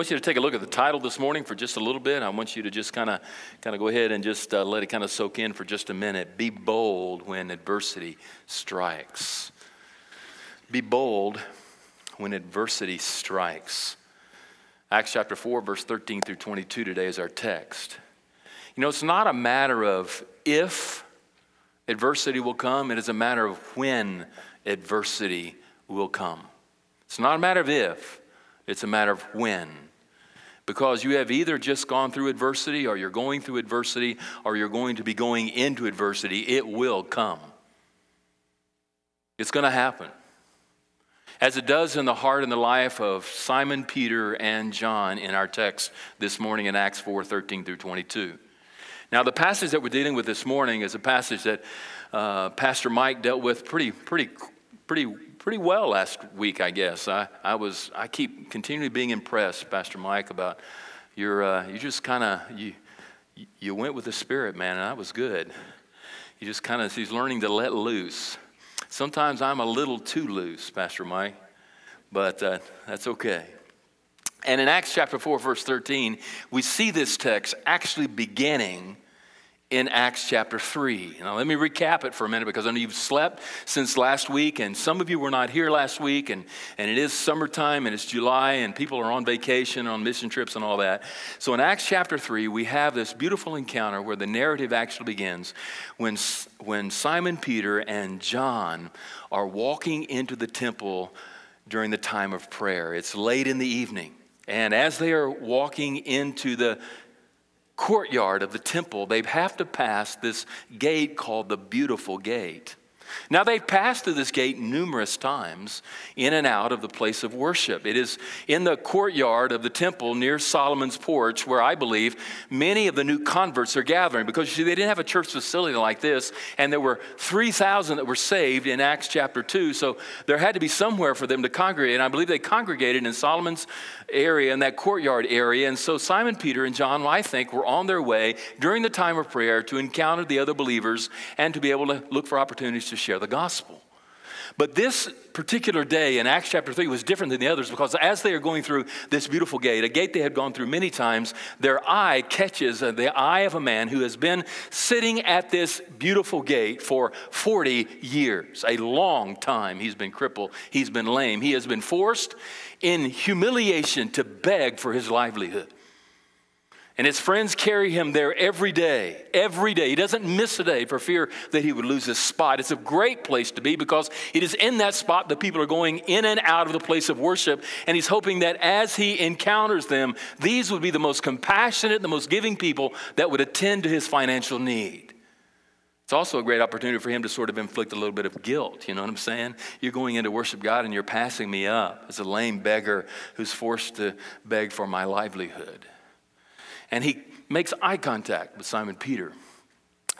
want you to take a look at the title this morning for just a little bit. I want you to just kind of kind of go ahead and just uh, let it kind of soak in for just a minute. Be bold when adversity strikes. Be bold when adversity strikes. Acts chapter 4, verse 13 through 22 today is our text. You know, it's not a matter of if adversity will come, it is a matter of when adversity will come. It's not a matter of if, it's a matter of when. Because you have either just gone through adversity, or you're going through adversity, or you're going to be going into adversity. It will come. It's going to happen. As it does in the heart and the life of Simon, Peter, and John in our text this morning in Acts 4 13 through 22. Now, the passage that we're dealing with this morning is a passage that uh, Pastor Mike dealt with pretty, pretty, pretty pretty well last week, I guess. I, I was I keep continually being impressed, Pastor Mike, about your uh, you just kind of you you went with the Spirit, man, and that was good. You just kind of he's learning to let loose. Sometimes I'm a little too loose, Pastor Mike, but uh, that's okay. And in Acts chapter 4, verse 13, we see this text actually beginning in Acts chapter 3. Now, let me recap it for a minute because I know you've slept since last week, and some of you were not here last week, and, and it is summertime, and it's July, and people are on vacation, on mission trips, and all that. So, in Acts chapter 3, we have this beautiful encounter where the narrative actually begins when, when Simon Peter and John are walking into the temple during the time of prayer. It's late in the evening. And as they are walking into the courtyard of the temple, they have to pass this gate called the Beautiful Gate. Now, they've passed through this gate numerous times in and out of the place of worship. It is in the courtyard of the temple near Solomon's porch where I believe many of the new converts are gathering because see, they didn't have a church facility like this, and there were 3,000 that were saved in Acts chapter 2, so there had to be somewhere for them to congregate. And I believe they congregated in Solomon's area, in that courtyard area. And so Simon Peter and John, I think, were on their way during the time of prayer to encounter the other believers and to be able to look for opportunities to share the gospel. But this particular day in Acts chapter 3 was different than the others because as they are going through this beautiful gate, a gate they had gone through many times, their eye catches uh, the eye of a man who has been sitting at this beautiful gate for 40 years, a long time. He's been crippled, he's been lame, he has been forced in humiliation to beg for his livelihood. And his friends carry him there every day, every day. He doesn't miss a day for fear that he would lose his spot. It's a great place to be because it is in that spot that people are going in and out of the place of worship. And he's hoping that as he encounters them, these would be the most compassionate, the most giving people that would attend to his financial need. It's also a great opportunity for him to sort of inflict a little bit of guilt. You know what I'm saying? You're going in to worship God and you're passing me up as a lame beggar who's forced to beg for my livelihood. And he makes eye contact with Simon Peter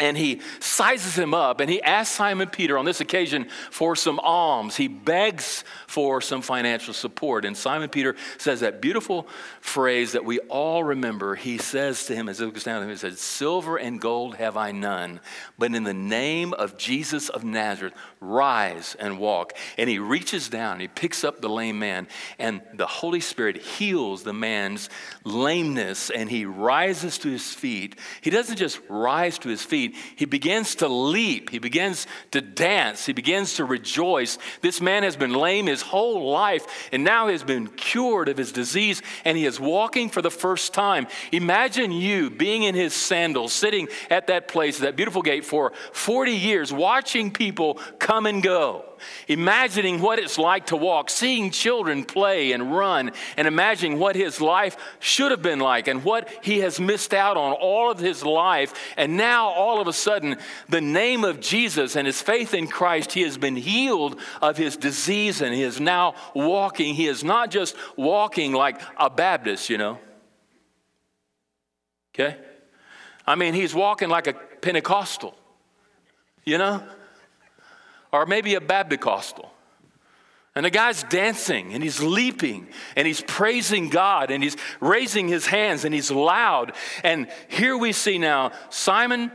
and he sizes him up and he asks Simon Peter on this occasion for some alms. He begs for some financial support. And Simon Peter says that beautiful phrase that we all remember. He says to him as he looks down at him, he says, Silver and gold have I none, but in the name of Jesus of Nazareth, rise and walk. And he reaches down, he picks up the lame man, and the Holy Spirit heals the man's lameness, and he rises to his feet. He doesn't just rise to his feet, he begins to leap, he begins to dance, he begins to rejoice. This man has been lame his whole life and now he has been cured of his disease and he is walking for the first time. Imagine you being in his sandals, sitting at that place, that beautiful gate for 40 years, watching people come and go imagining what it's like to walk, seeing children play and run, and imagining what his life should have been like and what he has missed out on all of his life. And now, all of a sudden, the name of Jesus and his faith in Christ, he has been healed of his disease and he is now walking. He is not just walking like a Baptist, you know. Okay? I mean, he's walking like a Pentecostal, you know? Or maybe a Baptist. And the guy's dancing and he's leaping and he's praising God and he's raising his hands and he's loud. And here we see now Simon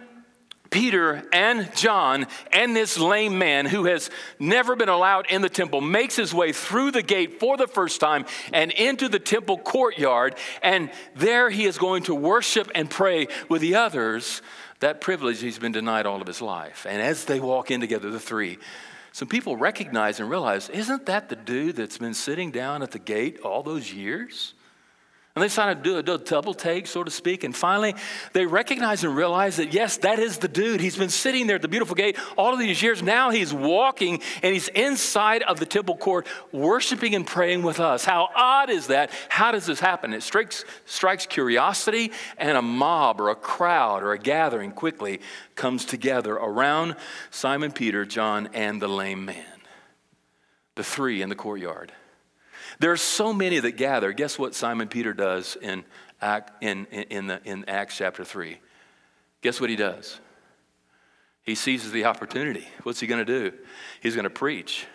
Peter and John and this lame man who has never been allowed in the temple makes his way through the gate for the first time and into the temple courtyard. And there he is going to worship and pray with the others. That privilege he's been denied all of his life. And as they walk in together, the three, some people recognize and realize, isn't that the dude that's been sitting down at the gate all those years? And they started to do a, do a double take, so to speak. And finally, they recognize and realize that, yes, that is the dude. He's been sitting there at the beautiful gate all of these years. Now he's walking and he's inside of the temple court, worshiping and praying with us. How odd is that? How does this happen? It strikes, strikes curiosity, and a mob or a crowd or a gathering quickly comes together around Simon Peter, John, and the lame man. The three in the courtyard. There are so many that gather. Guess what Simon Peter does in, Act, in, in, the, in Acts chapter 3? Guess what he does? He seizes the opportunity. What's he going to do? He's going to preach.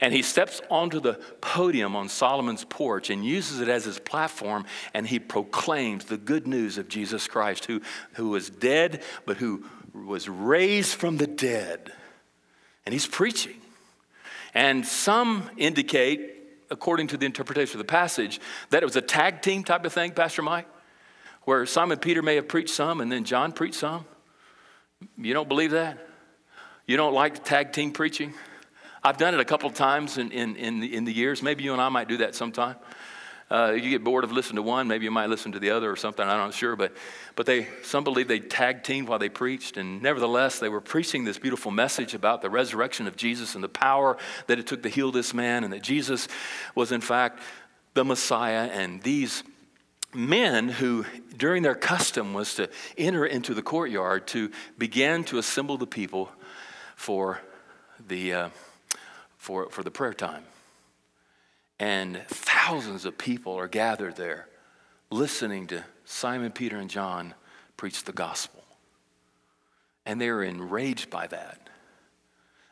And he steps onto the podium on Solomon's porch and uses it as his platform, and he proclaims the good news of Jesus Christ, who, who was dead, but who was raised from the dead. And he's preaching. And some indicate according to the interpretation of the passage, that it was a tag team type of thing, Pastor Mike, where Simon Peter may have preached some and then John preached some. You don't believe that? You don't like tag team preaching? I've done it a couple of times in, in, in, the, in the years. Maybe you and I might do that sometime. Uh, you get bored of listening to one, maybe you might listen to the other or something. I'm not sure, but but they some believe they tag teamed while they preached, and nevertheless they were preaching this beautiful message about the resurrection of Jesus and the power that it took to heal this man, and that Jesus was in fact the Messiah. And these men who during their custom was to enter into the courtyard to begin to assemble the people for the uh, for for the prayer time and thousands of people are gathered there listening to Simon Peter and John preach the gospel. And they're enraged by that.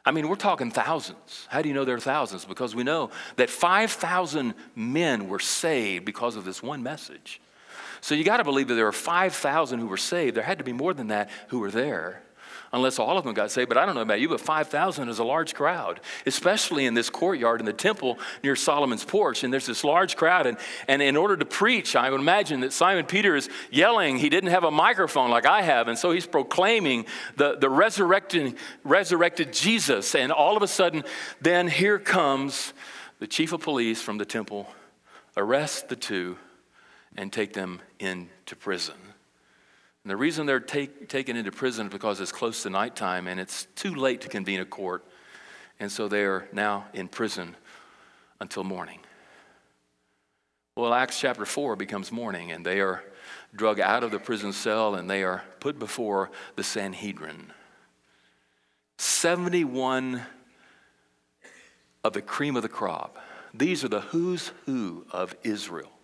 I mean, we're talking thousands. How do you know there are thousands? Because we know that 5,000 men were saved because of this one message. So you got to believe that there are 5,000 who were saved. There had to be more than that who were there unless all of them got saved. But I don't know about you, but 5,000 is a large crowd, especially in this courtyard in the temple near Solomon's porch. And there's this large crowd. And, and in order to preach, I would imagine that Simon Peter is yelling. He didn't have a microphone like I have. And so he's proclaiming the, the resurrected, resurrected Jesus. And all of a sudden, then here comes the chief of police from the temple, arrest the two, and take them into prison. And the reason they're take, taken into prison is because it's close to nighttime and it's too late to convene a court. And so they are now in prison until morning. Well, Acts chapter 4 becomes morning, and they are drug out of the prison cell and they are put before the Sanhedrin. 71 of the cream of the crop. These are the who's who of Israel.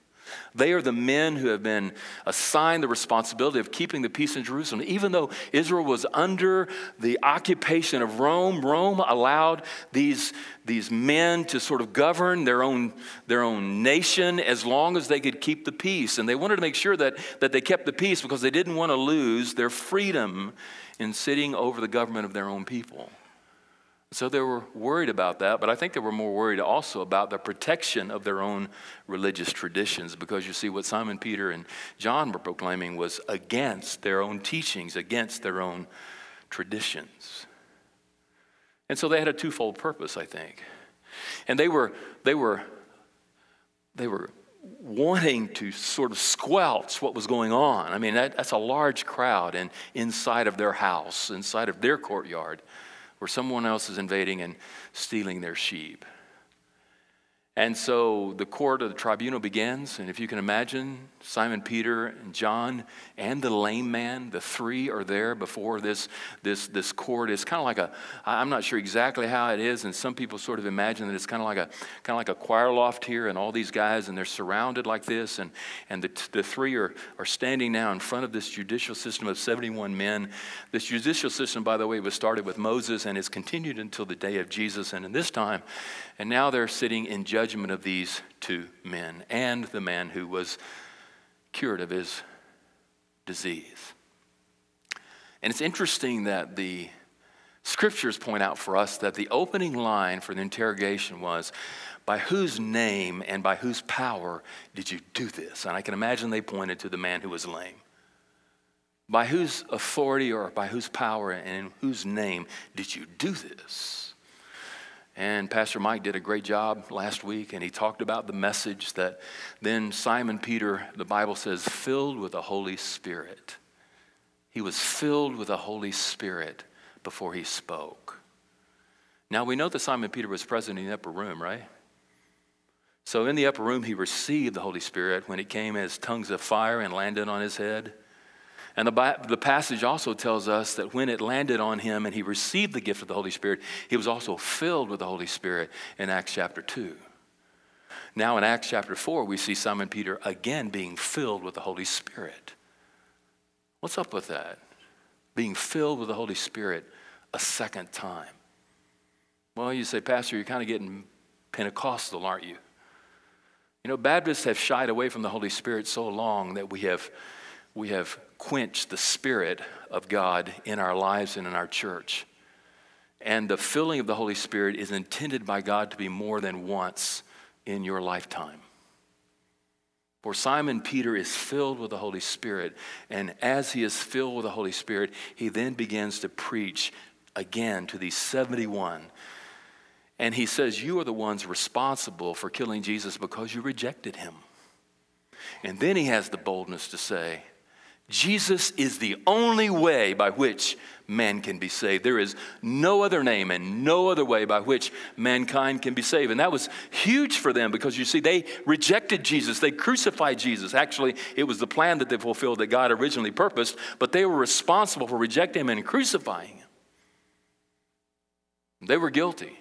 They are the men who have been assigned the responsibility of keeping the peace in Jerusalem. Even though Israel was under the occupation of Rome, Rome allowed these, these men to sort of govern their own, their own nation as long as they could keep the peace. And they wanted to make sure that, that they kept the peace because they didn't want to lose their freedom in sitting over the government of their own people. So they were worried about that, but I think they were more worried also about the protection of their own religious traditions because you see, what Simon Peter and John were proclaiming was against their own teachings, against their own traditions. And so they had a twofold purpose, I think. And they were, they were, they were wanting to sort of squelch what was going on. I mean, that, that's a large crowd and inside of their house, inside of their courtyard where someone else is invading and stealing their sheep. And so the court of the tribunal begins, and if you can imagine, Simon Peter and John and the lame man, the three are there before this, this, this court. It's kind of like a, I'm not sure exactly how it is, and some people sort of imagine that it's kind of like a, kind of like a choir loft here, and all these guys, and they're surrounded like this, and, and the, the three are, are standing now in front of this judicial system of 71 men. This judicial system, by the way, was started with Moses and has continued until the day of Jesus, and in this time, and now they're sitting in judgment of these two men and the man who was cured of his disease. And it's interesting that the scriptures point out for us that the opening line for the interrogation was, By whose name and by whose power did you do this? And I can imagine they pointed to the man who was lame. By whose authority or by whose power and in whose name did you do this? And Pastor Mike did a great job last week, and he talked about the message that then Simon Peter, the Bible says, filled with the Holy Spirit. He was filled with the Holy Spirit before he spoke. Now we know that Simon Peter was present in the upper room, right? So in the upper room, he received the Holy Spirit when it came as tongues of fire and landed on his head. And the, the passage also tells us that when it landed on him and he received the gift of the Holy Spirit, he was also filled with the Holy Spirit in Acts chapter 2. Now, in Acts chapter 4, we see Simon Peter again being filled with the Holy Spirit. What's up with that? Being filled with the Holy Spirit a second time. Well, you say, Pastor, you're kind of getting Pentecostal, aren't you? You know, Baptists have shied away from the Holy Spirit so long that we have, we have quench the Spirit of God in our lives and in our church. And the filling of the Holy Spirit is intended by God to be more than once in your lifetime. For Simon Peter is filled with the Holy Spirit, and as he is filled with the Holy Spirit, he then begins to preach again to these 71. And he says, You are the ones responsible for killing Jesus because you rejected him. And then he has the boldness to say, Jesus is the only way by which man can be saved. There is no other name and no other way by which mankind can be saved. And that was huge for them because you see, they rejected Jesus. They crucified Jesus. Actually, it was the plan that they fulfilled that God originally purposed, but they were responsible for rejecting him and crucifying him. They were guilty.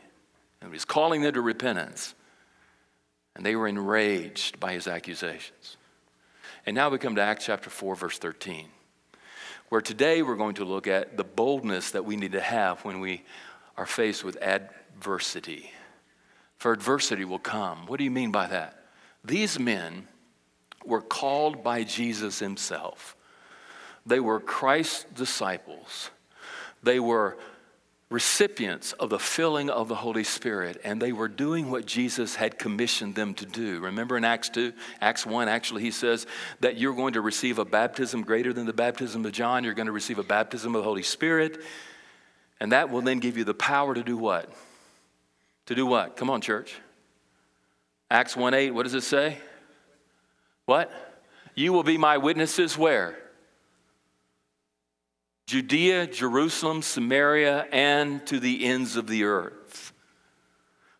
And he was calling them to repentance. And they were enraged by his accusations. And now we come to Acts chapter 4, verse 13, where today we're going to look at the boldness that we need to have when we are faced with adversity. For adversity will come. What do you mean by that? These men were called by Jesus himself. They were Christ's disciples. They were recipients of the filling of the Holy Spirit, and they were doing what Jesus had commissioned them to do. Remember in Acts 2, Acts 1, actually, he says that you're going to receive a baptism greater than the baptism of John. You're going to receive a baptism of the Holy Spirit, and that will then give you the power to do what? To do what? Come on, church. Acts 1 8, what does it say? What? You will be my witnesses where? Judea, Jerusalem, Samaria, and to the ends of the earth.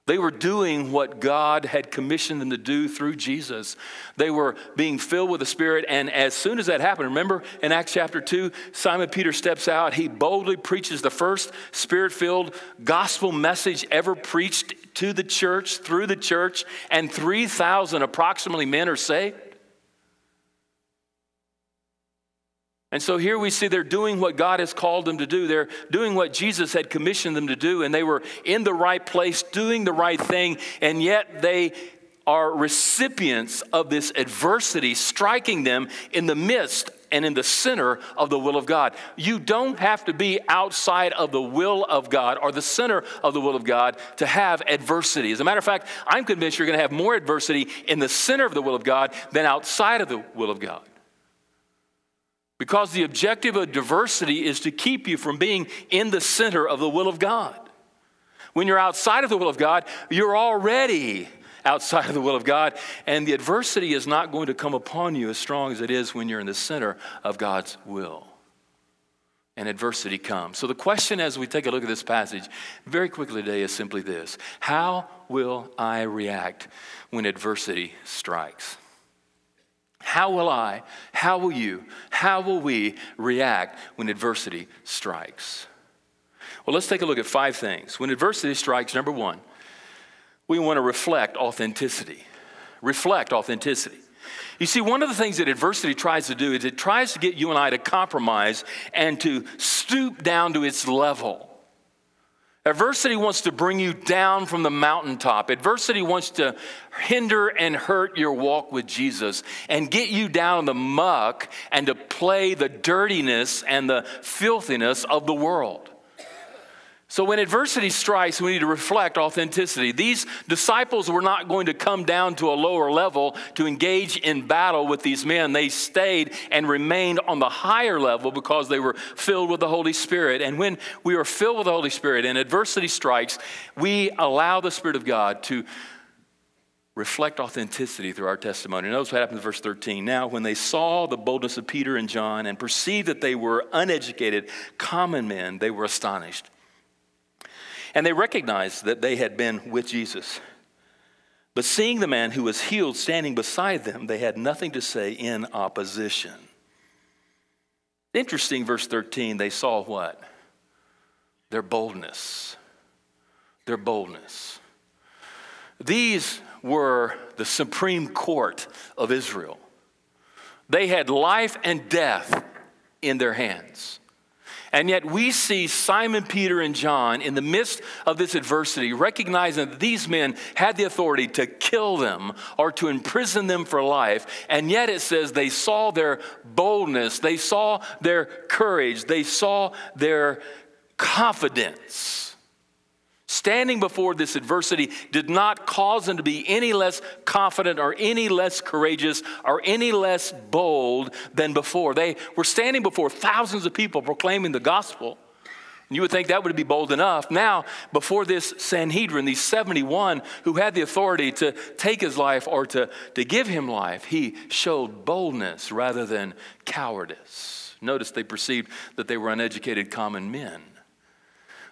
They were doing what God had commissioned them to do through Jesus. They were being filled with the Spirit, and as soon as that happened, remember in Acts chapter 2, Simon Peter steps out. He boldly preaches the first Spirit filled gospel message ever preached to the church, through the church, and 3,000 approximately men are saved. And so here we see they're doing what God has called them to do. They're doing what Jesus had commissioned them to do, and they were in the right place, doing the right thing, and yet they are recipients of this adversity striking them in the midst and in the center of the will of God. You don't have to be outside of the will of God or the center of the will of God to have adversity. As a matter of fact, I'm convinced you're going to have more adversity in the center of the will of God than outside of the will of God. Because the objective of diversity is to keep you from being in the center of the will of God. When you're outside of the will of God, you're already outside of the will of God, and the adversity is not going to come upon you as strong as it is when you're in the center of God's will. And adversity comes. So, the question as we take a look at this passage very quickly today is simply this How will I react when adversity strikes? How will I, how will you, how will we react when adversity strikes? Well, let's take a look at five things. When adversity strikes, number one, we want to reflect authenticity. Reflect authenticity. You see, one of the things that adversity tries to do is it tries to get you and I to compromise and to stoop down to its level. Adversity wants to bring you down from the mountaintop. Adversity wants to hinder and hurt your walk with Jesus and get you down in the muck and to play the dirtiness and the filthiness of the world. So, when adversity strikes, we need to reflect authenticity. These disciples were not going to come down to a lower level to engage in battle with these men. They stayed and remained on the higher level because they were filled with the Holy Spirit. And when we are filled with the Holy Spirit and adversity strikes, we allow the Spirit of God to reflect authenticity through our testimony. Notice what happens in verse 13. Now, when they saw the boldness of Peter and John and perceived that they were uneducated, common men, they were astonished. And they recognized that they had been with Jesus. But seeing the man who was healed standing beside them, they had nothing to say in opposition. Interesting, verse 13, they saw what? Their boldness. Their boldness. These were the Supreme Court of Israel. They had life and death in their hands. And yet we see Simon, Peter, and John in the midst of this adversity, recognizing that these men had the authority to kill them or to imprison them for life. And yet it says they saw their boldness, they saw their courage, they saw their confidence standing before this adversity did not cause them to be any less confident or any less courageous or any less bold than before. They were standing before thousands of people proclaiming the gospel. And you would think that would be bold enough. Now, before this Sanhedrin, these 71 who had the authority to take his life or to, to give him life, he showed boldness rather than cowardice. Notice they perceived that they were uneducated common men.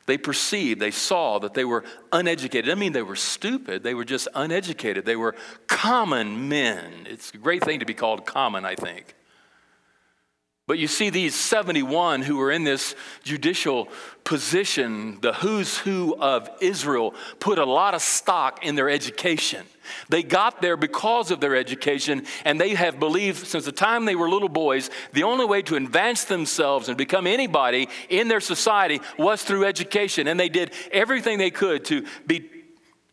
They perceived, they saw that they were uneducated. I mean they were stupid, they were just uneducated. They were common men. It's a great thing to be called common, I think. But you see, these 71 who were in this judicial position, the who's who of Israel, put a lot of stock in their education. They got there because of their education, and they have believed since the time they were little boys the only way to advance themselves and become anybody in their society was through education. And they did everything they could to be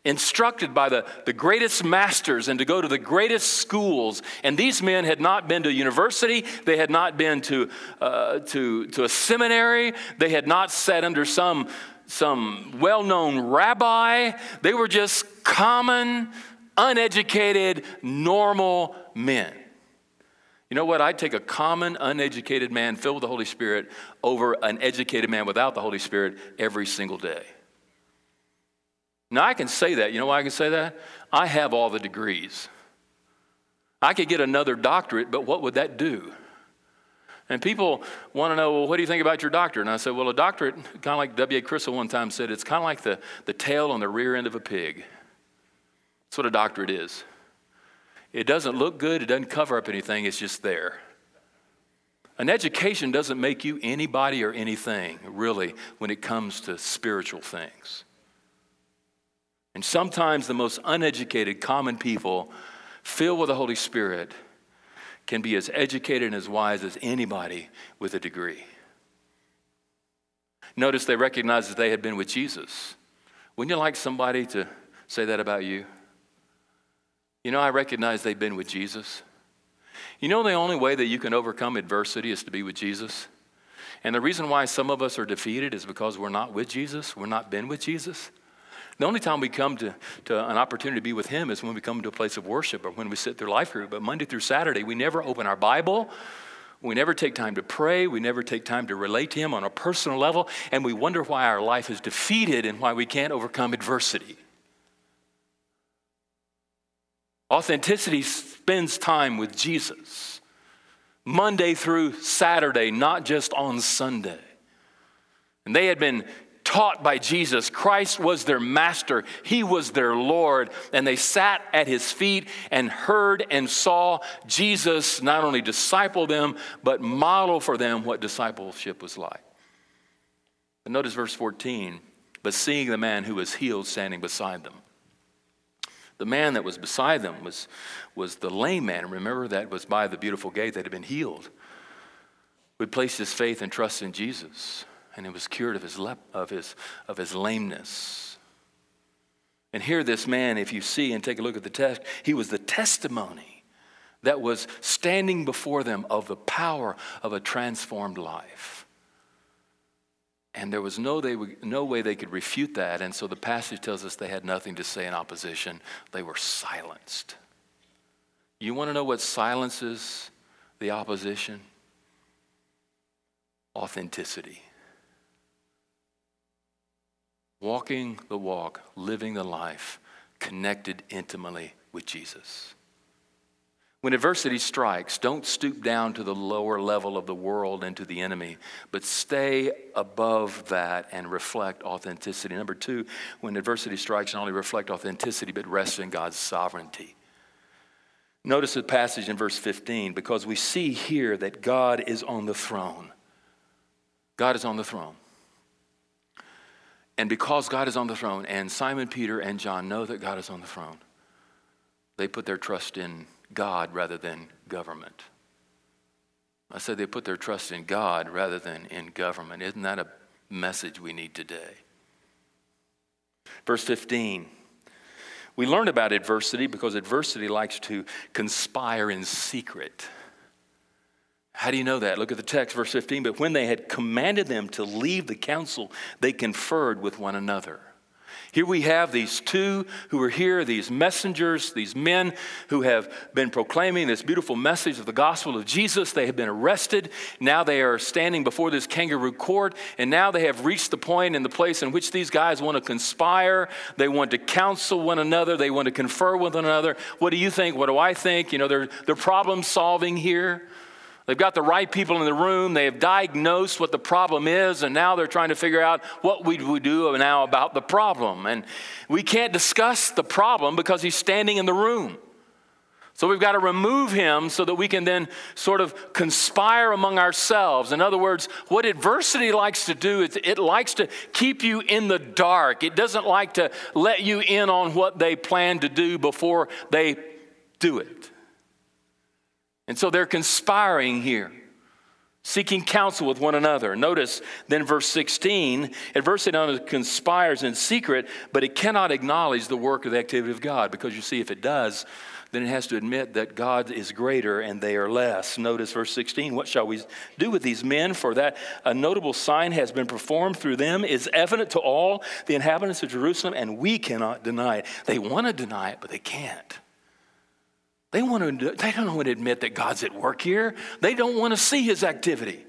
instructed by the, the greatest masters and to go to the greatest schools. And these men had not been to university, they had not been to, uh, to, to a seminary, they had not sat under some, some well known rabbi. They were just common, uneducated, normal men. You know what? I'd take a common, uneducated man filled with the Holy Spirit over an educated man without the Holy Spirit every single day. Now, I can say that. You know why I can say that? I have all the degrees. I could get another doctorate, but what would that do? And people want to know, well, what do you think about your doctorate? And I said, well, a doctorate, kind of like W.A. Criswell one time said, it's kind of like the, the tail on the rear end of a pig. That's what a doctorate is. It doesn't look good, it doesn't cover up anything, it's just there. An education doesn't make you anybody or anything, really, when it comes to spiritual things. And sometimes the most uneducated, common people, filled with the Holy Spirit, can be as educated and as wise as anybody with a degree. Notice they recognized that they had been with Jesus. Wouldn't you like somebody to say that about you? You know, I recognize they've been with Jesus. You know, the only way that you can overcome adversity is to be with Jesus. And the reason why some of us are defeated is because we're not with Jesus, we're not been with Jesus. The only time we come to, to an opportunity to be with Him is when we come to a place of worship or when we sit through life group. But Monday through Saturday, we never open our Bible. We never take time to pray. We never take time to relate to Him on a personal level. And we wonder why our life is defeated and why we can't overcome adversity. Authenticity spends time with Jesus, Monday through Saturday, not just on Sunday. And they had been taught by Jesus. Christ was their master, He was their Lord. And they sat at His feet and heard and saw Jesus not only disciple them, but model for them what discipleship was like. Notice verse 14 but seeing the man who was healed standing beside them. The man that was beside them was, was the lame man. Remember, that was by the beautiful gate that had been healed. We placed his faith and trust in Jesus. And he was cured of his, of his, of his lameness. And here, this man, if you see and take a look at the text, he was the testimony that was standing before them of the power of a transformed life. And there was no, they, no way they could refute that. And so the passage tells us they had nothing to say in opposition. They were silenced. You want to know what silences the opposition? Authenticity. Walking the walk, living the life, connected intimately with Jesus. When adversity strikes, don't stoop down to the lower level of the world and to the enemy, but stay above that and reflect authenticity. Number two, when adversity strikes, not only reflect authenticity, but rest in God's sovereignty. Notice the passage in verse 15 because we see here that God is on the throne. God is on the throne. And because God is on the throne, and Simon Peter and John know that God is on the throne, they put their trust in God rather than government. I said they put their trust in God rather than in government. Isn't that a message we need today? Verse 15. We learn about adversity because adversity likes to conspire in secret. How do you know that? Look at the text, verse 15. But when they had commanded them to leave the council, they conferred with one another. Here we have these two who are here, these messengers, these men who have been proclaiming this beautiful message of the gospel of Jesus. They have been arrested. Now they are standing before this kangaroo court, and now they have reached the point in the place in which these guys want to conspire. They want to counsel one another. They want to confer with one another. What do you think? What do I think? You know, they're, they're problem solving here. They've got the right people in the room. They have diagnosed what the problem is, and now they're trying to figure out what we do now about the problem. And we can't discuss the problem because he's standing in the room. So we've got to remove him so that we can then sort of conspire among ourselves. In other words, what adversity likes to do is it likes to keep you in the dark. It doesn't like to let you in on what they plan to do before they do it. And so they're conspiring here, seeking counsel with one another. Notice then verse 16, adversity not only conspires in secret, but it cannot acknowledge the work of the activity of God. Because you see, if it does, then it has to admit that God is greater and they are less. Notice verse 16 What shall we do with these men? For that a notable sign has been performed through them is evident to all the inhabitants of Jerusalem, and we cannot deny it. They want to deny it, but they can't. They, want to, they don't want to admit that God's at work here. They don't want to see his activity.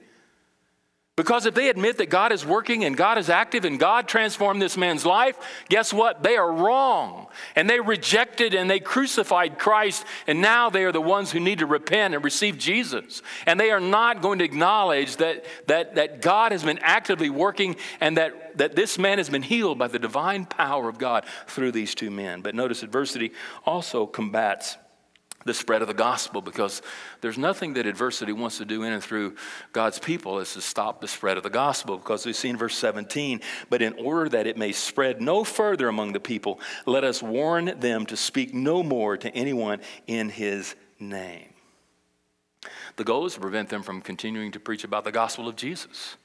Because if they admit that God is working and God is active and God transformed this man's life, guess what? They are wrong. And they rejected and they crucified Christ, and now they are the ones who need to repent and receive Jesus. And they are not going to acknowledge that, that, that God has been actively working and that, that this man has been healed by the divine power of God through these two men. But notice adversity also combats the spread of the gospel because there's nothing that adversity wants to do in and through God's people is to stop the spread of the gospel because we see in verse 17, but in order that it may spread no further among the people, let us warn them to speak no more to anyone in his name. The goal is to prevent them from continuing to preach about the gospel of Jesus.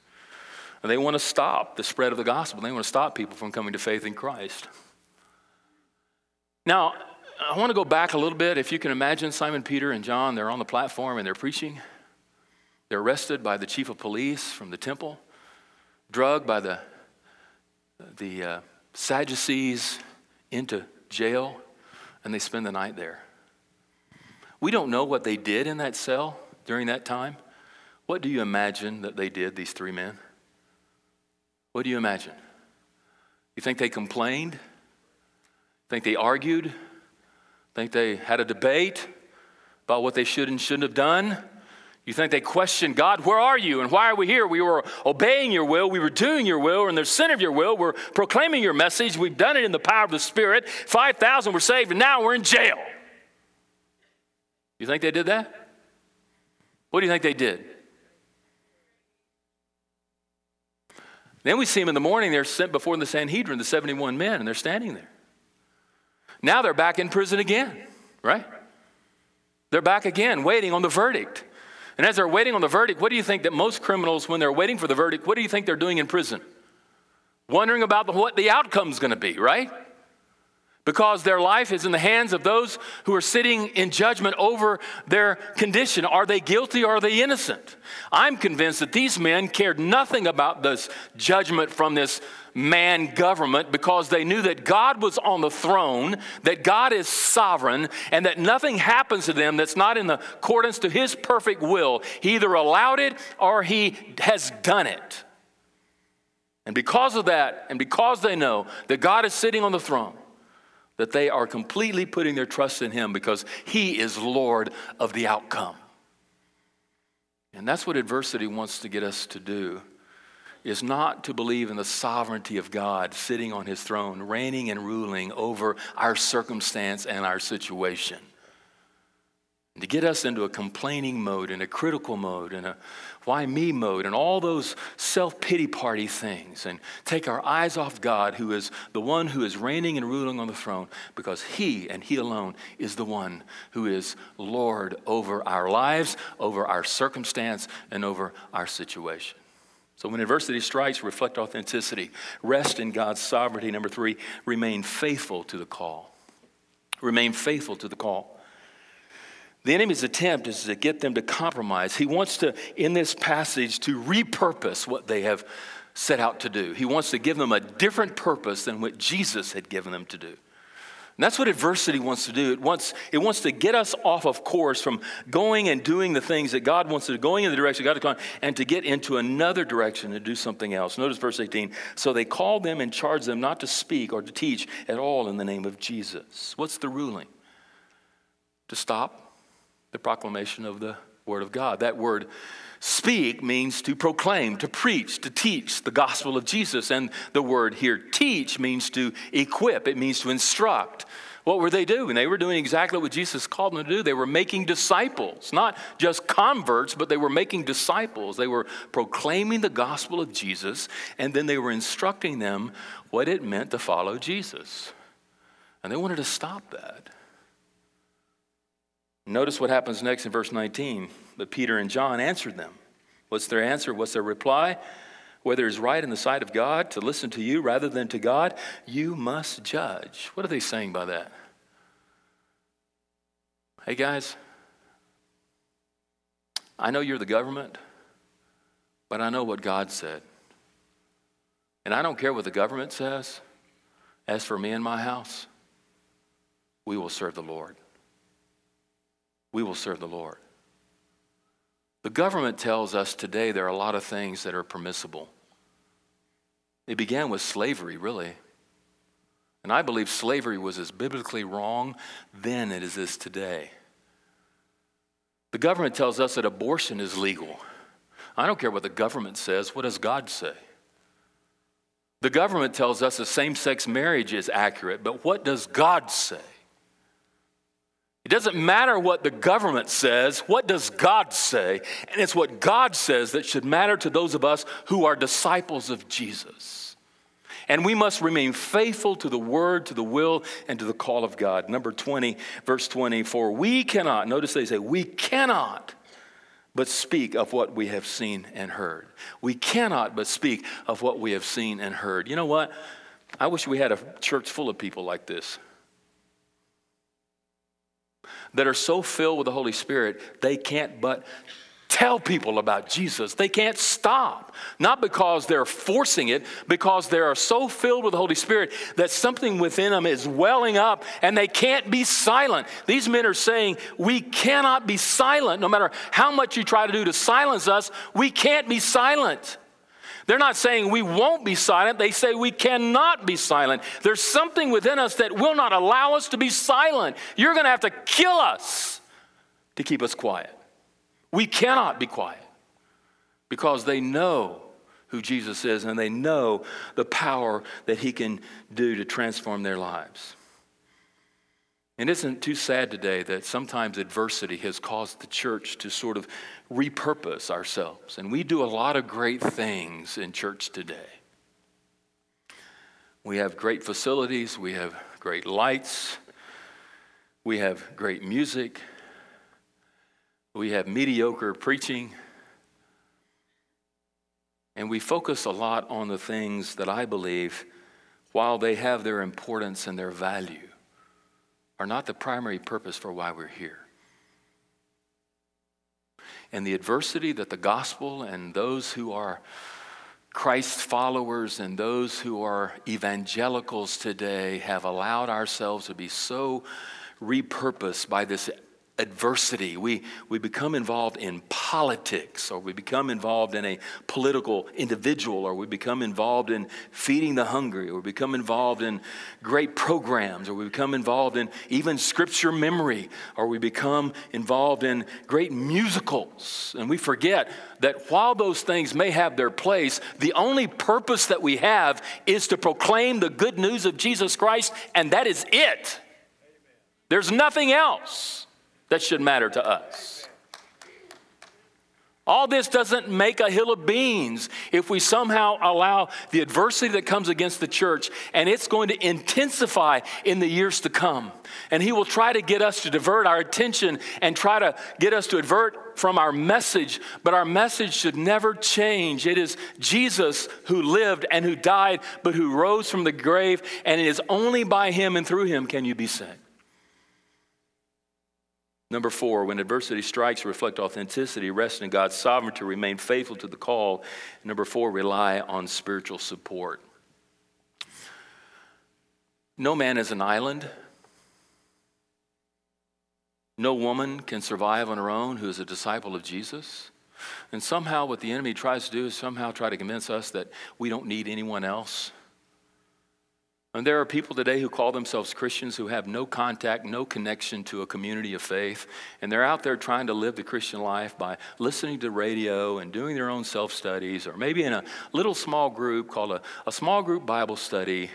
And they want to stop the spread of the gospel. They want to stop people from coming to faith in Christ. Now, I want to go back a little bit. If you can imagine Simon Peter and John, they're on the platform and they're preaching. They're arrested by the chief of police from the temple, drugged by the, the uh, Sadducees into jail, and they spend the night there. We don't know what they did in that cell during that time. What do you imagine that they did, these three men? What do you imagine? You think they complained? Think they argued? Think they had a debate about what they should and shouldn't have done? You think they questioned God, where are you and why are we here? We were obeying your will, we were doing your will, in the center of your will, we're proclaiming your message, we've done it in the power of the Spirit. 5,000 were saved, and now we're in jail. You think they did that? What do you think they did? Then we see them in the morning, they're sent before the Sanhedrin, the 71 men, and they're standing there. Now they're back in prison again, right? They're back again, waiting on the verdict. And as they're waiting on the verdict, what do you think that most criminals, when they're waiting for the verdict, what do you think they're doing in prison? Wondering about the, what the outcome's to be, right? Because their life is in the hands of those who are sitting in judgment over their condition. Are they guilty or are they innocent? I'm convinced that these men cared nothing about this judgment from this man government because they knew that God was on the throne, that God is sovereign, and that nothing happens to them that's not in accordance to his perfect will. He either allowed it or he has done it. And because of that, and because they know that God is sitting on the throne, that they are completely putting their trust in him because he is Lord of the outcome. And that's what adversity wants to get us to do is not to believe in the sovereignty of God sitting on his throne, reigning and ruling over our circumstance and our situation. And to get us into a complaining mode, in a critical mode, in a why me mode, and all those self pity party things, and take our eyes off God, who is the one who is reigning and ruling on the throne, because He and He alone is the one who is Lord over our lives, over our circumstance, and over our situation. So when adversity strikes, reflect authenticity. Rest in God's sovereignty. Number three, remain faithful to the call. Remain faithful to the call. The enemy's attempt is to get them to compromise. He wants to, in this passage, to repurpose what they have set out to do. He wants to give them a different purpose than what Jesus had given them to do. And that's what adversity wants to do. It wants, it wants to get us off of course from going and doing the things that God wants to do, going in the direction God has gone, and to get into another direction and do something else. Notice verse 18. So they called them and charged them not to speak or to teach at all in the name of Jesus. What's the ruling? To stop the proclamation of the Word of God. That word Speak means to proclaim, to preach, to teach the gospel of Jesus. And the word here, teach, means to equip, it means to instruct. What were they doing? They were doing exactly what Jesus called them to do. They were making disciples, not just converts, but they were making disciples. They were proclaiming the gospel of Jesus, and then they were instructing them what it meant to follow Jesus. And they wanted to stop that. Notice what happens next in verse 19. But Peter and John answered them. What's their answer? What's their reply? Whether it's right in the sight of God to listen to you rather than to God, you must judge. What are they saying by that? Hey guys, I know you're the government, but I know what God said. And I don't care what the government says. As for me and my house, we will serve the Lord we will serve the Lord. The government tells us today there are a lot of things that are permissible. It began with slavery, really. And I believe slavery was as biblically wrong then as it is today. The government tells us that abortion is legal. I don't care what the government says. What does God say? The government tells us that same sex marriage is accurate, but what does God say? It doesn't matter what the government says, what does God say? And it's what God says that should matter to those of us who are disciples of Jesus. And we must remain faithful to the word, to the will, and to the call of God. Number 20, verse 24. We cannot, notice they say, we cannot but speak of what we have seen and heard. We cannot but speak of what we have seen and heard. You know what? I wish we had a church full of people like this that are so filled with the Holy Spirit, they can't but tell people about Jesus. They can't stop. Not because they're forcing it, because they are so filled with the Holy Spirit that something within them is welling up and they can't be silent. These men are saying, We cannot be silent. No matter how much you try to do to silence us, we can't be silent. They're not saying we won't be silent, they say we cannot be silent. There's something within us that will not allow us to be silent. You're going to have to kill us to keep us quiet. We cannot be quiet because they know who Jesus is and they know the power that he can do to transform their lives. And isn't it too sad today that sometimes adversity has caused the church to sort of repurpose ourselves? And we do a lot of great things in church today. We have great facilities, we have great lights, we have great music, We have mediocre preaching. And we focus a lot on the things that I believe, while they have their importance and their value, are not the primary purpose for why we're here. And the adversity that the gospel and those who are Christ followers and those who are evangelicals today have allowed ourselves to be so repurposed by this adversity. We, we become involved in politics, or we become involved in a political individual, or we become involved in feeding the hungry, or we become involved in great programs, or we become involved in even scripture memory, or we become involved in great musicals. And we forget that while those things may have their place, the only purpose that we have is to proclaim the good news of Jesus Christ, and that is it. There's nothing else that should matter to us. All this doesn't make a hill of beans if we somehow allow the adversity that comes against the church, and it's going to intensify in the years to come. And he will try to get us to divert our attention and try to get us to divert from our message, but our message should never change. It is Jesus who lived and who died, but who rose from the grave, and it is only by him and through him can you be saved. Number four, when adversity strikes, reflect authenticity, rest in God's sovereignty, remain faithful to the call. Number four, rely on spiritual support. No man is an island. No woman can survive on her own who is a disciple of Jesus. And somehow, what the enemy tries to do is somehow try to convince us that we don't need anyone else. And there are people today who call themselves Christians who have no contact, no connection to a community of faith. And they're out there trying to live the Christian life by listening to radio and doing their own self studies, or maybe in a little small group called a, a small group Bible study,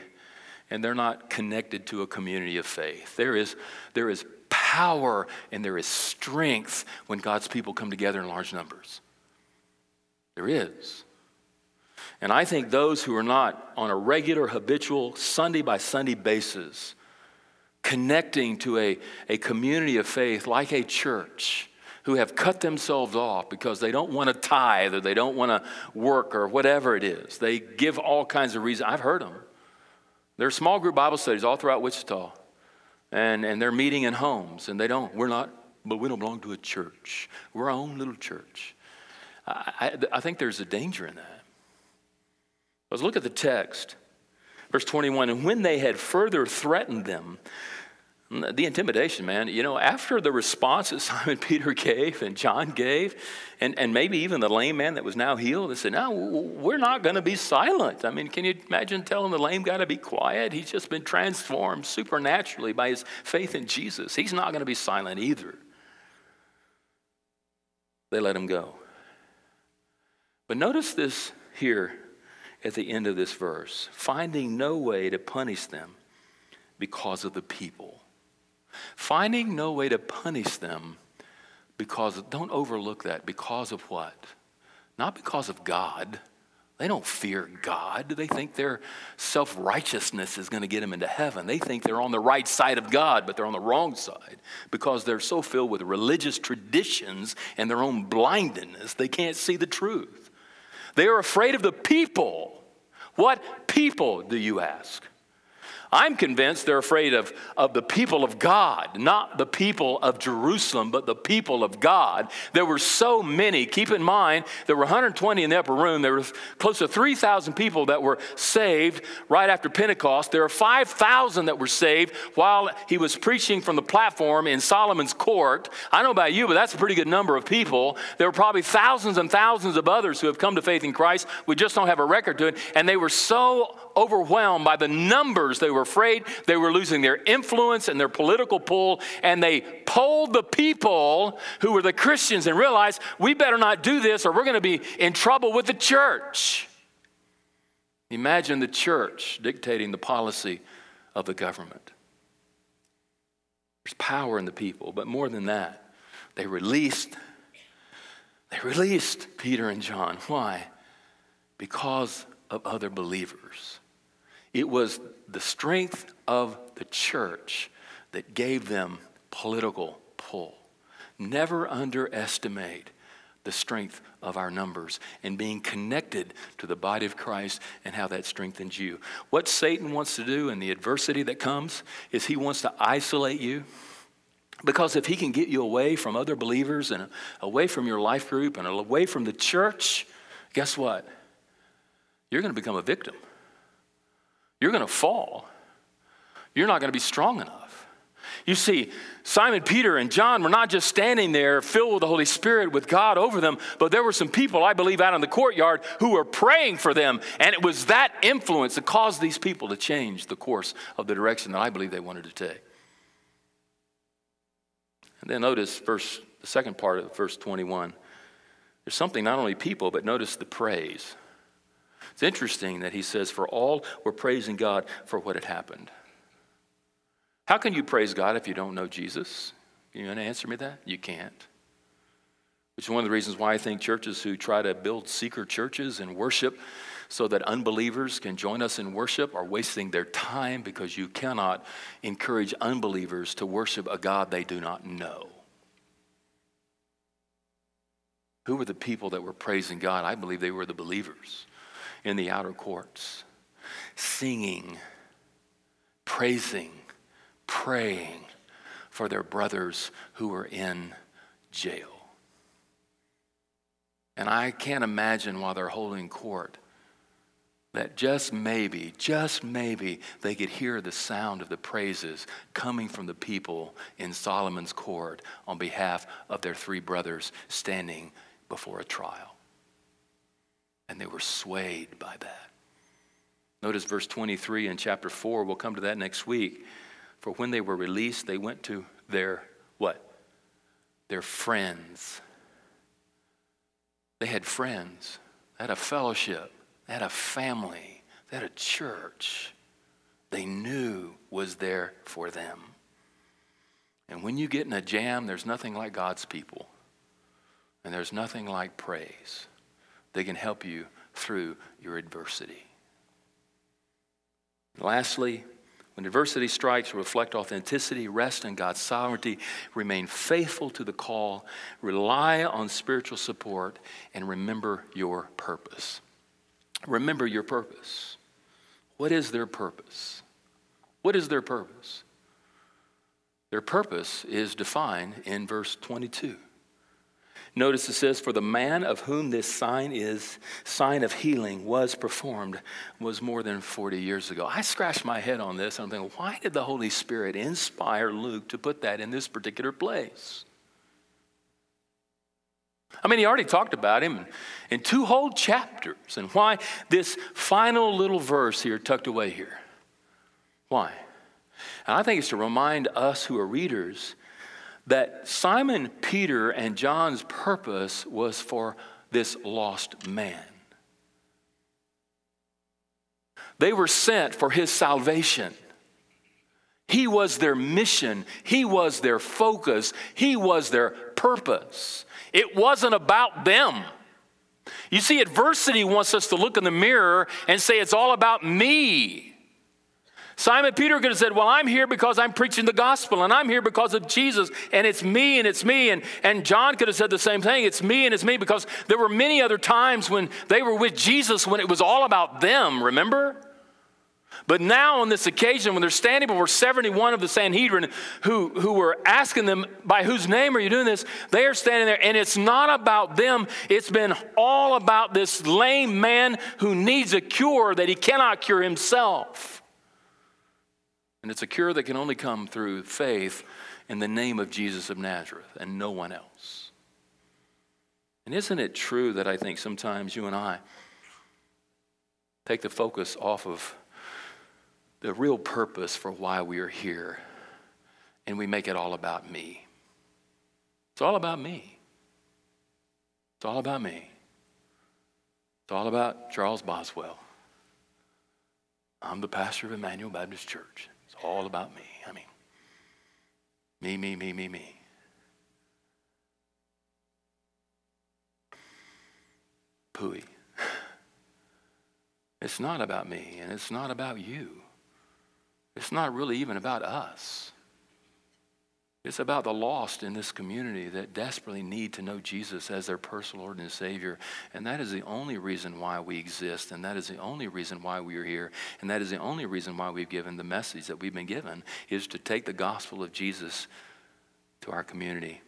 and they're not connected to a community of faith. There is, there is power and there is strength when God's people come together in large numbers. There is. And I think those who are not on a regular, habitual, Sunday by Sunday basis, connecting to a, a community of faith like a church, who have cut themselves off because they don't want to tithe or they don't want to work or whatever it is. They give all kinds of reasons. I've heard them. There are small group Bible studies all throughout Wichita, and, and they're meeting in homes, and they don't. We're not, but we don't belong to a church. We're our own little church. I, I, I think there's a danger in that. Let's look at the text. Verse 21 And when they had further threatened them, the intimidation, man, you know, after the response that Simon Peter gave and John gave, and, and maybe even the lame man that was now healed, they said, No, we're not going to be silent. I mean, can you imagine telling the lame guy to be quiet? He's just been transformed supernaturally by his faith in Jesus. He's not going to be silent either. They let him go. But notice this here at the end of this verse, finding no way to punish them because of the people. Finding no way to punish them because, don't overlook that, because of what? Not because of God. They don't fear God. They think their self righteousness is going to get them into heaven. They think they're on the right side of God, but they're on the wrong side because they're so filled with religious traditions and their own blindness, they can't see the truth. They are afraid of the people. What people, do you ask? I'm convinced they're afraid of, of the people of God, not the people of Jerusalem, but the people of God. There were so many. Keep in mind, there were 120 in the upper room. There were close to 3,000 people that were saved right after Pentecost. There are 5,000 that were saved while he was preaching from the platform in Solomon's court. I don't know about you, but that's a pretty good number of people. There were probably thousands and thousands of others who have come to faith in Christ. We just don't have a record to it. And they were so overwhelmed by the numbers they were afraid they were losing their influence and their political pull, and they polled the people who were the Christians and realized we better not do this or we're going to be in trouble with the church. Imagine the church dictating the policy of the government. There's power in the people, but more than that, they released they released Peter and John. Why? Because of other believers. It was the strength of the church that gave them political pull. Never underestimate the strength of our numbers and being connected to the body of Christ and how that strengthens you. What Satan wants to do in the adversity that comes is he wants to isolate you. Because if he can get you away from other believers and away from your life group and away from the church, guess what? You're going to become a victim. You're going to fall. You're not going to be strong enough. You see, Simon Peter and John were not just standing there filled with the Holy Spirit with God over them, but there were some people, I believe, out in the courtyard who were praying for them. And it was that influence that caused these people to change the course of the direction that I believe they wanted to take. And then notice verse, the second part of verse 21. There's something not only people, but notice the praise. It's interesting that he says, For all were praising God for what had happened. How can you praise God if you don't know Jesus? You want to answer me that? You can't. Which is one of the reasons why I think churches who try to build seeker churches and worship so that unbelievers can join us in worship are wasting their time because you cannot encourage unbelievers to worship a God they do not know. Who were the people that were praising God? I believe they were the believers in the outer courts, singing, praising, praying for their brothers who were in jail. And I can't imagine while they're holding court that just maybe, just maybe, they could hear the sound of the praises coming from the people in Solomon's court on behalf of their three brothers standing before a trial. And they were swayed by that. Notice verse 23 in chapter 4. We'll come to that next week. For when they were released, they went to their what? Their friends. They had friends. They had a fellowship. They had a family. They had a church they knew was there for them. And when you get in a jam, there's nothing like God's people. And there's nothing like praise. They can help you through your adversity. Lastly, when adversity strikes, reflect authenticity, rest in God's sovereignty, remain faithful to the call, rely on spiritual support, and remember your purpose. Remember your purpose. What is their purpose? What is their purpose? Their purpose is defined in verse 22. Notice it says, For the man of whom this sign is, sign of healing was performed, was more than 40 years ago. I scratched my head on this and I'm thinking, why did the Holy Spirit inspire Luke to put that in this particular place? I mean, he already talked about him in two whole chapters and why this final little verse here tucked away here. Why? And I think it's to remind us who are readers that Simon Peter and John's purpose was for this lost man. They were sent for his salvation. He was their mission, he was their focus, he was their purpose. It wasn't about them. You see, adversity wants us to look in the mirror and say, It's all about me. Simon Peter could have said, Well, I'm here because I'm preaching the gospel, and I'm here because of Jesus, and it's me and it's me. And, and John could have said the same thing it's me and it's me because there were many other times when they were with Jesus when it was all about them, remember? But now, on this occasion, when they're standing before 71 of the Sanhedrin who, who were asking them, By whose name are you doing this? They are standing there, and it's not about them. It's been all about this lame man who needs a cure that he cannot cure himself. And it's a cure that can only come through faith in the name of Jesus of Nazareth and no one else. And isn't it true that I think sometimes you and I take the focus off of the real purpose for why we are here and we make it all about me? It's all about me. It's all about me. It's all about Charles Boswell. I'm the pastor of Immanuel Baptist Church all about me. I mean, me, me, me, me, me. Pooey. It's not about me, and it's not about you. It's not really even about us. It's about the lost in this community that desperately need to know Jesus as their personal Lord and Savior. And that is the only reason why we exist. And that is the only reason why we are here. And that is the only reason why we've given the message that we've been given is to take the gospel of Jesus to our community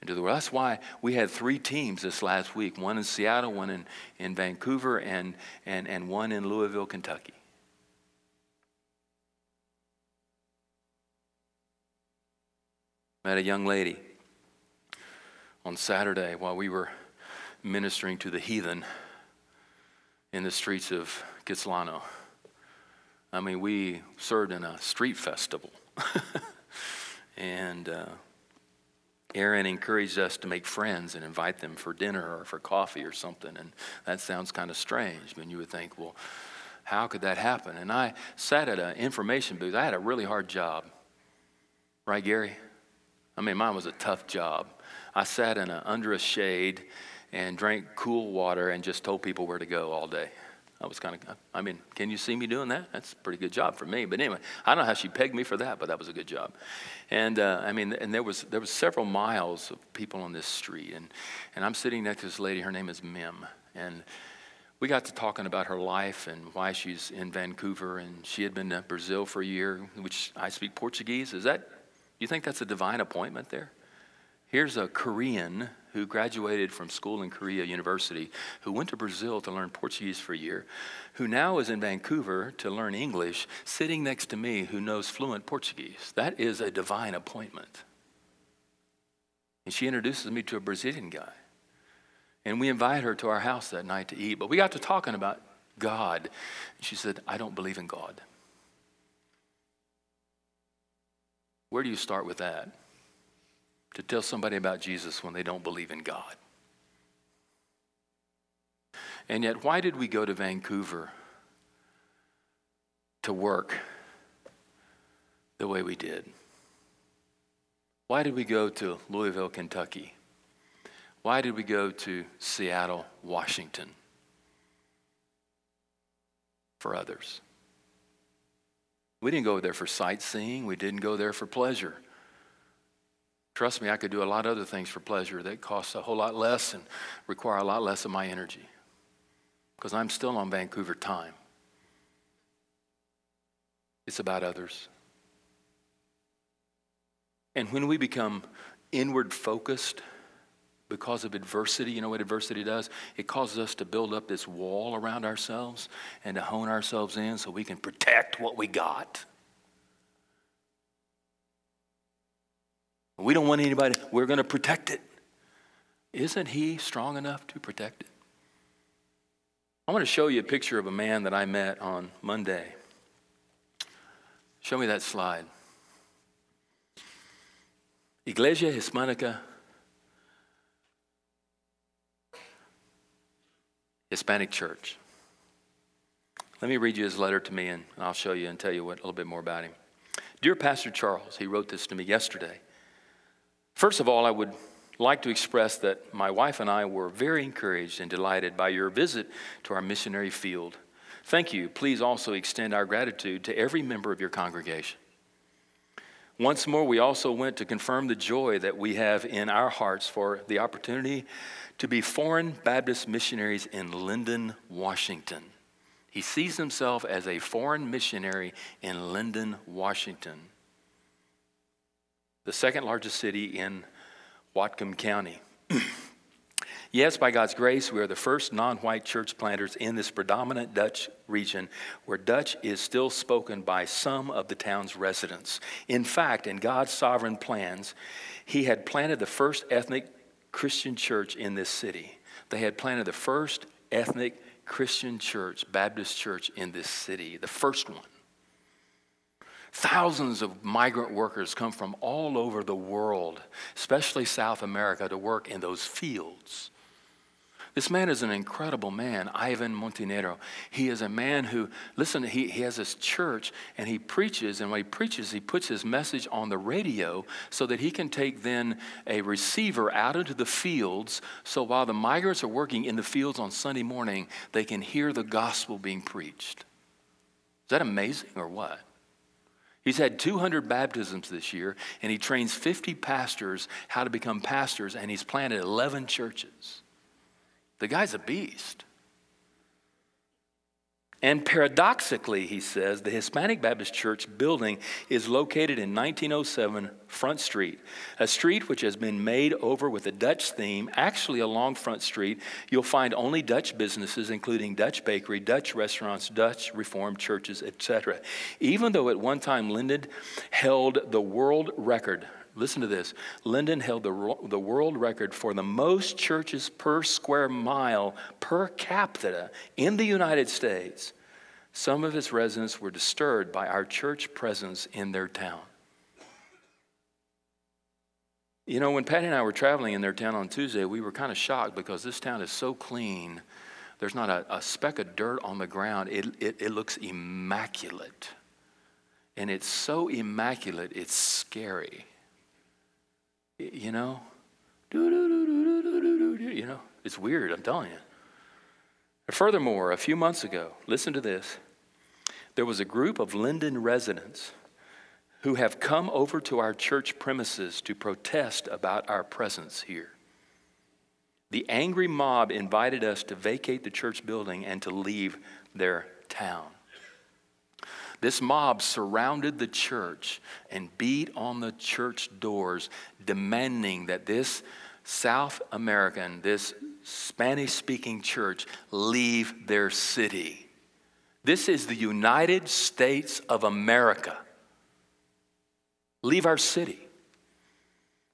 and to the world. That's why we had three teams this last week one in Seattle, one in, in Vancouver, and, and, and one in Louisville, Kentucky. Met a young lady on Saturday while we were ministering to the heathen in the streets of Kitsilano. I mean, we served in a street festival. and uh, Aaron encouraged us to make friends and invite them for dinner or for coffee or something. And that sounds kind of strange. I mean, you would think, well, how could that happen? And I sat at an information booth. I had a really hard job. Right, Gary? I mean, mine was a tough job. I sat in a, under a shade and drank cool water and just told people where to go all day. I was kind of, I mean, can you see me doing that? That's a pretty good job for me. But anyway, I don't know how she pegged me for that, but that was a good job. And uh, I mean, and there was there was several miles of people on this street, and and I'm sitting next to this lady. Her name is Mim, and we got to talking about her life and why she's in Vancouver, and she had been to Brazil for a year, which I speak Portuguese. Is that you think that's a divine appointment there? Here's a Korean who graduated from school in Korea University, who went to Brazil to learn Portuguese for a year, who now is in Vancouver to learn English, sitting next to me who knows fluent Portuguese. That is a divine appointment. And she introduces me to a Brazilian guy. And we invite her to our house that night to eat. But we got to talking about God. She said, I don't believe in God. Where do you start with that? To tell somebody about Jesus when they don't believe in God. And yet, why did we go to Vancouver to work the way we did? Why did we go to Louisville, Kentucky? Why did we go to Seattle, Washington? For others. We didn't go there for sightseeing, we didn't go there for pleasure. Trust me, I could do a lot of other things for pleasure that cost a whole lot less and require a lot less of my energy because I'm still on Vancouver time. It's about others. And when we become inward focused, because of adversity. You know what adversity does? It causes us to build up this wall around ourselves and to hone ourselves in so we can protect what we got. We don't want anybody, we're going to protect it. Isn't he strong enough to protect it? I want to show you a picture of a man that I met on Monday. Show me that slide. Iglesia Hispanica Hispanic church. Let me read you his letter to me, and I'll show you and tell you what, a little bit more about him. Dear Pastor Charles, he wrote this to me yesterday. First of all, I would like to express that my wife and I were very encouraged and delighted by your visit to our missionary field. Thank you. Please also extend our gratitude to every member of your congregation. Once more, we also went to confirm the joy that we have in our hearts for the opportunity to be foreign Baptist missionaries in Lynden, Washington. He sees himself as a foreign missionary in Lynden, Washington, the second largest city in Whatcom County. yes, by God's grace, we are the first non white church planters in this predominant Dutch region where Dutch is still spoken by some of the town's residents. In fact, in God's sovereign plans, He had planted the first ethnic Christian church in this city. They had planted the first ethnic Christian church, Baptist church in this city, the first one. Thousands of migrant workers come from all over the world, especially South America, to work in those fields. This man is an incredible man, Ivan Montenegro. He is a man who, listen, he, he has this church and he preaches, and when he preaches, he puts his message on the radio so that he can take then a receiver out into the fields so while the migrants are working in the fields on Sunday morning, they can hear the gospel being preached. Is that amazing or what? He's had 200 baptisms this year, and he trains 50 pastors how to become pastors, and he's planted 11 churches. The guy's a beast. And paradoxically, he says, the Hispanic Baptist Church building is located in 1907 Front Street, a street which has been made over with a Dutch theme. Actually, along Front Street, you'll find only Dutch businesses, including Dutch bakery, Dutch restaurants, Dutch Reformed churches, etc. Even though at one time Lynden held the world record Listen to this. Lynden held the, the world record for the most churches per square mile per capita in the United States. Some of its residents were disturbed by our church presence in their town. You know, when Patty and I were traveling in their town on Tuesday, we were kind of shocked because this town is so clean. There's not a, a speck of dirt on the ground. It, it, it looks immaculate. And it's so immaculate, it's scary. You know? You know, it's weird, I'm telling you. Furthermore, a few months ago, listen to this. There was a group of Lynden residents who have come over to our church premises to protest about our presence here. The angry mob invited us to vacate the church building and to leave their town. This mob surrounded the church and beat on the church doors, demanding that this South American, this Spanish speaking church, leave their city. This is the United States of America. Leave our city.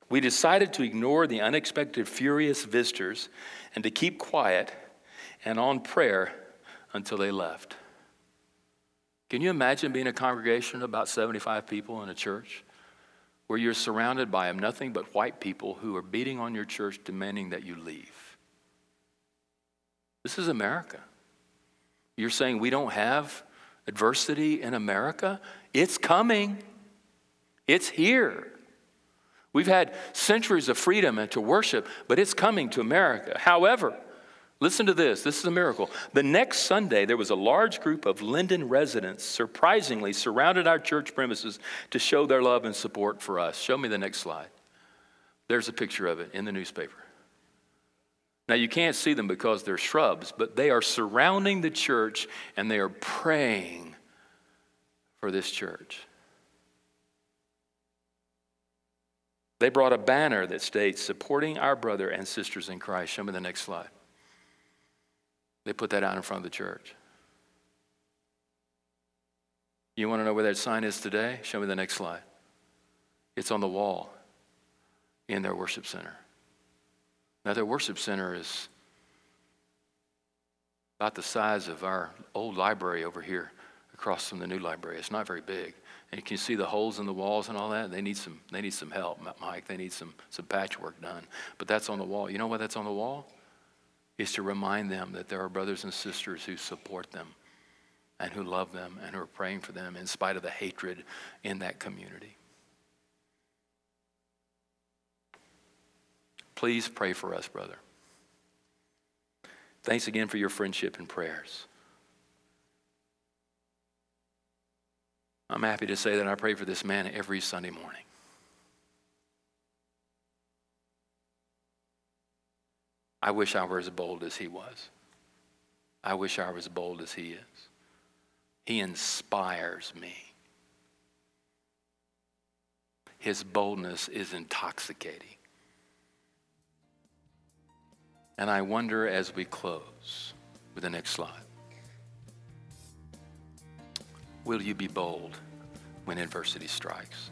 We decided to ignore the unexpected furious visitors and to keep quiet and on prayer until they left. Can you imagine being a congregation of about 75 people in a church where you're surrounded by nothing but white people who are beating on your church demanding that you leave? This is America. You're saying we don't have adversity in America? It's coming, it's here. We've had centuries of freedom and to worship, but it's coming to America. However, Listen to this. This is a miracle. The next Sunday, there was a large group of Lynden residents surprisingly surrounded our church premises to show their love and support for us. Show me the next slide. There's a picture of it in the newspaper. Now, you can't see them because they're shrubs, but they are surrounding the church and they are praying for this church. They brought a banner that states, supporting our brother and sisters in Christ. Show me the next slide. They put that out in front of the church. You want to know where that sign is today? Show me the next slide. It's on the wall in their worship center. Now, their worship center is about the size of our old library over here across from the new library. It's not very big. And you can see the holes in the walls and all that. They need some, they need some help, Mike. They need some, some patchwork done. But that's on the wall. You know why that's on the wall? Is to remind them that there are brothers and sisters who support them and who love them and who are praying for them in spite of the hatred in that community. Please pray for us, brother. Thanks again for your friendship and prayers. I'm happy to say that I pray for this man every Sunday morning. I wish I were as bold as he was. I wish I were as bold as he is. He inspires me. His boldness is intoxicating. And I wonder as we close with the next slide will you be bold when adversity strikes?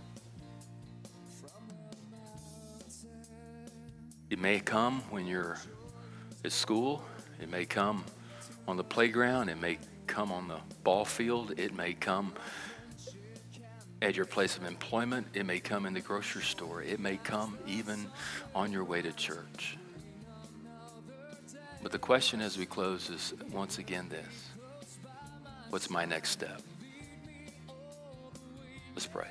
It may come when you're at school, it may come on the playground, it may come on the ball field, it may come at your place of employment, it may come in the grocery store, it may come even on your way to church. But the question as we close is once again this What's my next step? Let's pray.